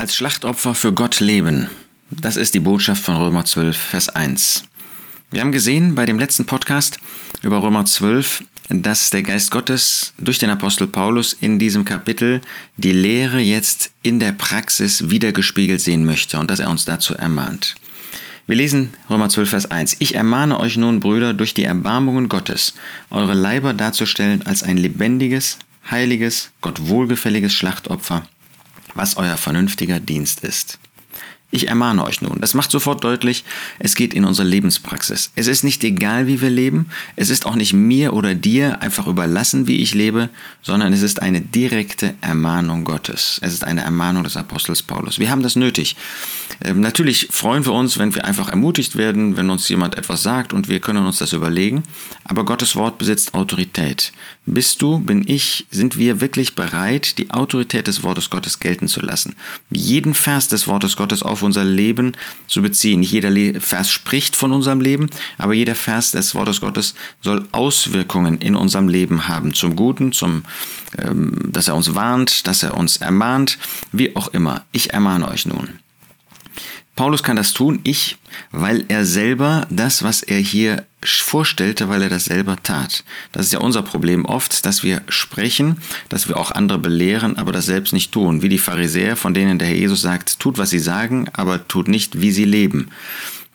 Als Schlachtopfer für Gott leben. Das ist die Botschaft von Römer 12, Vers 1. Wir haben gesehen bei dem letzten Podcast über Römer 12, dass der Geist Gottes durch den Apostel Paulus in diesem Kapitel die Lehre jetzt in der Praxis wiedergespiegelt sehen möchte und dass er uns dazu ermahnt. Wir lesen Römer 12, Vers 1. Ich ermahne euch nun, Brüder, durch die Erbarmungen Gottes, eure Leiber darzustellen als ein lebendiges, heiliges, Gott wohlgefälliges Schlachtopfer, was euer vernünftiger Dienst ist. Ich ermahne euch nun, das macht sofort deutlich, es geht in unsere Lebenspraxis. Es ist nicht egal, wie wir leben, es ist auch nicht mir oder dir einfach überlassen, wie ich lebe, sondern es ist eine direkte Ermahnung Gottes. Es ist eine Ermahnung des Apostels Paulus. Wir haben das nötig. Ähm, natürlich freuen wir uns, wenn wir einfach ermutigt werden, wenn uns jemand etwas sagt und wir können uns das überlegen, aber Gottes Wort besitzt Autorität. Bist du, bin ich, sind wir wirklich bereit, die Autorität des Wortes Gottes gelten zu lassen? Jeden Vers des Wortes Gottes auf auf unser Leben zu beziehen. Nicht jeder Vers spricht von unserem Leben, aber jeder Vers des Wortes Gottes soll Auswirkungen in unserem Leben haben. Zum Guten, zum, ähm, dass er uns warnt, dass er uns ermahnt, wie auch immer. Ich ermahne euch nun. Paulus kann das tun, ich, weil er selber das, was er hier vorstellte, weil er das selber tat. Das ist ja unser Problem oft, dass wir sprechen, dass wir auch andere belehren, aber das selbst nicht tun. Wie die Pharisäer, von denen der Herr Jesus sagt, tut, was sie sagen, aber tut nicht, wie sie leben.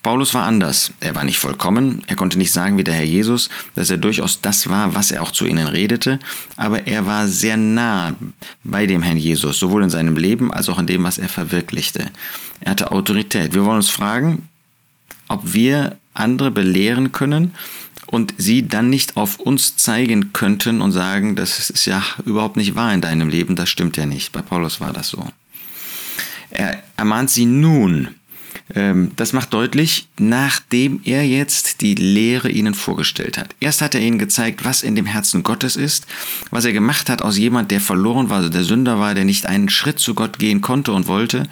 Paulus war anders. Er war nicht vollkommen. Er konnte nicht sagen wie der Herr Jesus, dass er durchaus das war, was er auch zu ihnen redete. Aber er war sehr nah bei dem Herrn Jesus, sowohl in seinem Leben als auch in dem, was er verwirklichte. Er hatte Autorität. Wir wollen uns fragen, ob wir andere belehren können und sie dann nicht auf uns zeigen könnten und sagen, das ist ja überhaupt nicht wahr in deinem Leben, das stimmt ja nicht. Bei Paulus war das so. Er ermahnt sie nun, das macht deutlich, nachdem er jetzt die Lehre ihnen vorgestellt hat. Erst hat er ihnen gezeigt, was in dem Herzen Gottes ist, was er gemacht hat aus jemand, der verloren war, also der Sünder war, der nicht einen Schritt zu Gott gehen konnte und wollte.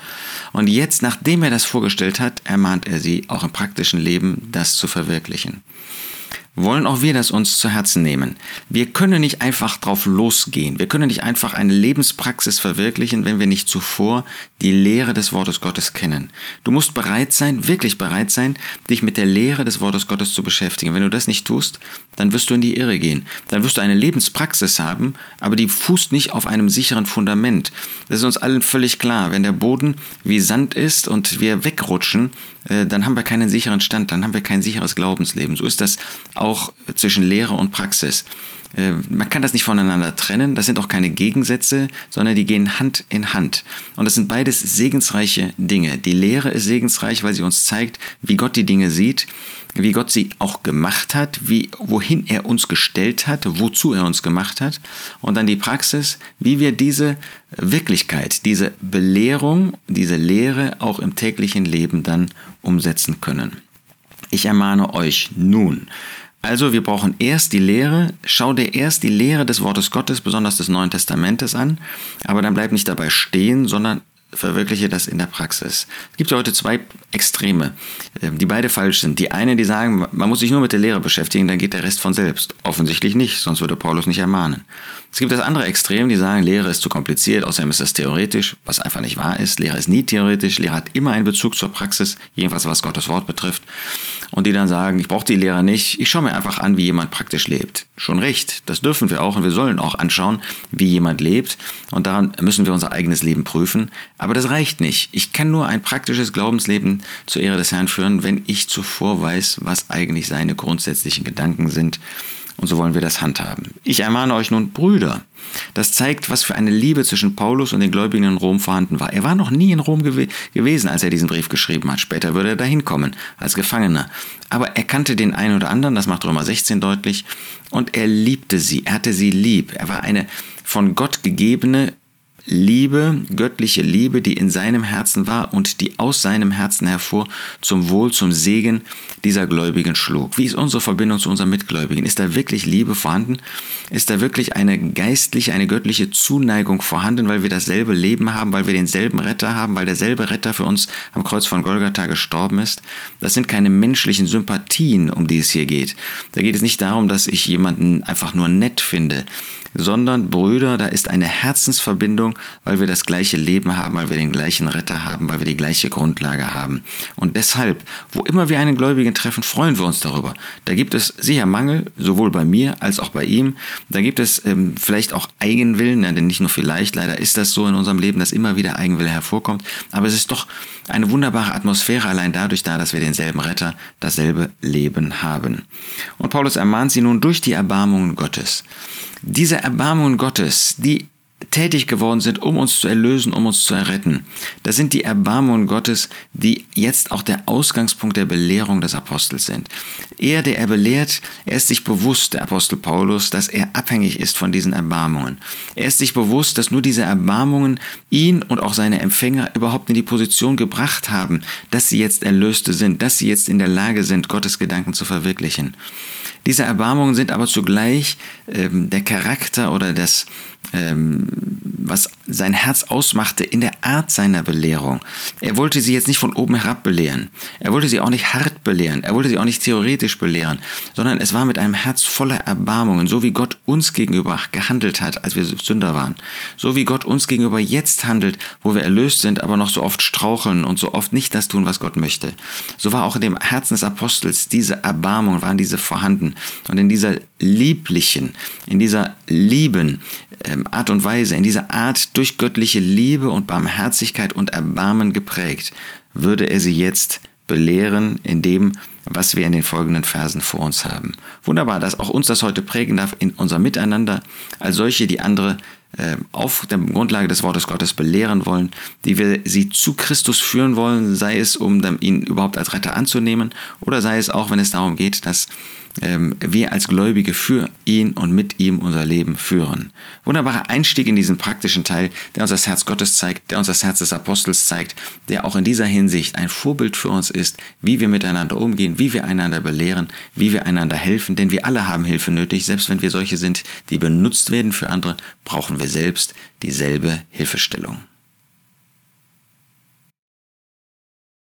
Und jetzt, nachdem er das vorgestellt hat, ermahnt er sie, auch im praktischen Leben das zu verwirklichen wollen auch wir das uns zu Herzen nehmen. Wir können nicht einfach drauf losgehen. Wir können nicht einfach eine Lebenspraxis verwirklichen, wenn wir nicht zuvor die Lehre des Wortes Gottes kennen. Du musst bereit sein, wirklich bereit sein, dich mit der Lehre des Wortes Gottes zu beschäftigen. Wenn du das nicht tust, dann wirst du in die Irre gehen. Dann wirst du eine Lebenspraxis haben, aber die fußt nicht auf einem sicheren Fundament. Das ist uns allen völlig klar. Wenn der Boden wie Sand ist und wir wegrutschen, äh, dann haben wir keinen sicheren Stand, dann haben wir kein sicheres Glaubensleben. So ist das auch zwischen Lehre und Praxis. Äh, man kann das nicht voneinander trennen, das sind auch keine Gegensätze, sondern die gehen Hand in Hand. Und das sind beides segensreiche Dinge. Die Lehre ist segensreich, weil sie uns zeigt, wie Gott die Dinge sieht, wie Gott sie auch gemacht hat, wie, wohin er uns gestellt hat, wozu er uns gemacht hat. Und dann die Praxis, wie wir diese Wirklichkeit, diese Belehrung, diese Lehre auch im täglichen Leben dann umsetzen können. Ich ermahne euch nun, also wir brauchen erst die Lehre, schau dir erst die Lehre des Wortes Gottes, besonders des Neuen Testamentes an, aber dann bleib nicht dabei stehen, sondern verwirkliche das in der Praxis. Es gibt ja heute zwei Extreme, ähm, die beide falsch sind. Die eine, die sagen, man muss sich nur mit der Lehre beschäftigen, dann geht der Rest von selbst. Offensichtlich nicht, sonst würde Paulus nicht ermahnen. Es gibt das andere Extrem, die sagen, Lehre ist zu kompliziert, außerdem ist das theoretisch, was einfach nicht wahr ist. Lehre ist nie theoretisch, Lehre hat immer einen Bezug zur Praxis, jedenfalls was Gottes Wort betrifft. Und die dann sagen, ich brauche die Lehre nicht, ich schaue mir einfach an, wie jemand praktisch lebt. Schon recht, das dürfen wir auch und wir sollen auch anschauen, wie jemand lebt. Und daran müssen wir unser eigenes Leben prüfen. Aber das reicht nicht. Ich kann nur ein praktisches Glaubensleben zur Ehre des Herrn führen, wenn ich zuvor weiß, was eigentlich seine grundsätzlichen Gedanken sind und so wollen wir das handhaben. Ich ermahne euch nun, Brüder. Das zeigt, was für eine Liebe zwischen Paulus und den Gläubigen in Rom vorhanden war. Er war noch nie in Rom gew gewesen, als er diesen Brief geschrieben hat. Später würde er dahin kommen, als Gefangener. Aber er kannte den einen oder anderen, das macht Römer 16 deutlich, und er liebte sie, er hatte sie lieb. Er war eine von Gott gegebene Liebe, göttliche Liebe, die in seinem Herzen war und die aus seinem Herzen hervor zum Wohl, zum Segen dieser Gläubigen schlug. Wie ist unsere Verbindung zu unseren Mitgläubigen? Ist da wirklich Liebe vorhanden? Ist da wirklich eine geistliche, eine göttliche Zuneigung vorhanden, weil wir dasselbe Leben haben, weil wir denselben Retter haben, weil derselbe Retter für uns am Kreuz von Golgatha gestorben ist? Das sind keine menschlichen Sympathien, um die es hier geht. Da geht es nicht darum, dass ich jemanden einfach nur nett finde, sondern Brüder, da ist eine Herzensverbindung, Weil wir das gleiche Leben haben, weil wir den gleichen Retter haben, weil wir die gleiche Grundlage haben. Und deshalb, wo immer wir einen Gläubigen treffen, freuen wir uns darüber. Da gibt es sicher Mangel, sowohl bei mir als auch bei ihm. Da gibt es ähm, vielleicht auch Eigenwillen, ja, denn nicht nur vielleicht, leider ist das so in unserem Leben, dass immer wieder Eigenwille hervorkommt. Aber es ist doch eine wunderbare Atmosphäre allein dadurch da, dass wir denselben Retter, dasselbe Leben haben. Und Paulus ermahnt sie nun durch die Erbarmungen Gottes. Diese Erbarmungen Gottes, die tätig geworden sind, um uns zu erlösen, um uns zu erretten. Das sind die Erbarmungen Gottes, die jetzt auch der Ausgangspunkt der Belehrung des Apostels sind. Er, der er belehrt, er ist sich bewusst, der Apostel Paulus, dass er abhängig ist von diesen Erbarmungen. Er ist sich bewusst, dass nur diese Erbarmungen ihn und auch seine Empfänger überhaupt in die Position gebracht haben, dass sie jetzt Erlöste sind, dass sie jetzt in der Lage sind, Gottes Gedanken zu verwirklichen. Diese Erbarmungen sind aber zugleich ähm, der Charakter oder das, ähm, was sein Herz ausmachte in der Art seiner Belehrung. Er wollte sie jetzt nicht von oben herab belehren. Er wollte sie auch nicht hart belehren. Er wollte sie auch nicht theoretisch belehren, sondern es war mit einem Herz voller Erbarmungen, so wie Gott uns gegenüber gehandelt hat, als wir Sünder waren. So wie Gott uns gegenüber jetzt handelt, wo wir erlöst sind, aber noch so oft straucheln und so oft nicht das tun, was Gott möchte. So war auch in dem Herzen des Apostels diese Erbarmungen, waren diese vorhanden. Und in dieser lieblichen, in dieser lieben ähm, Art und Weise, in dieser Art durch göttliche Liebe und Barmherzigkeit und Erbarmen geprägt, würde er sie jetzt belehren in dem, was wir in den folgenden Versen vor uns haben. Wunderbar, dass auch uns das heute prägen darf in unser Miteinander, als solche, die andere auf der Grundlage des Wortes Gottes belehren wollen, die wir sie zu Christus führen wollen, sei es, um ihn überhaupt als Retter anzunehmen, oder sei es auch, wenn es darum geht, dass ähm, wir als Gläubige für ihn und mit ihm unser Leben führen. Wunderbarer Einstieg in diesen praktischen Teil, der uns das Herz Gottes zeigt, der uns das Herz des Apostels zeigt, der auch in dieser Hinsicht ein Vorbild für uns ist, wie wir miteinander umgehen, wie wir einander belehren, wie wir einander helfen, denn wir alle haben Hilfe nötig, selbst wenn wir solche sind, die benutzt werden für andere, brauchen wir selbst dieselbe Hilfestellung.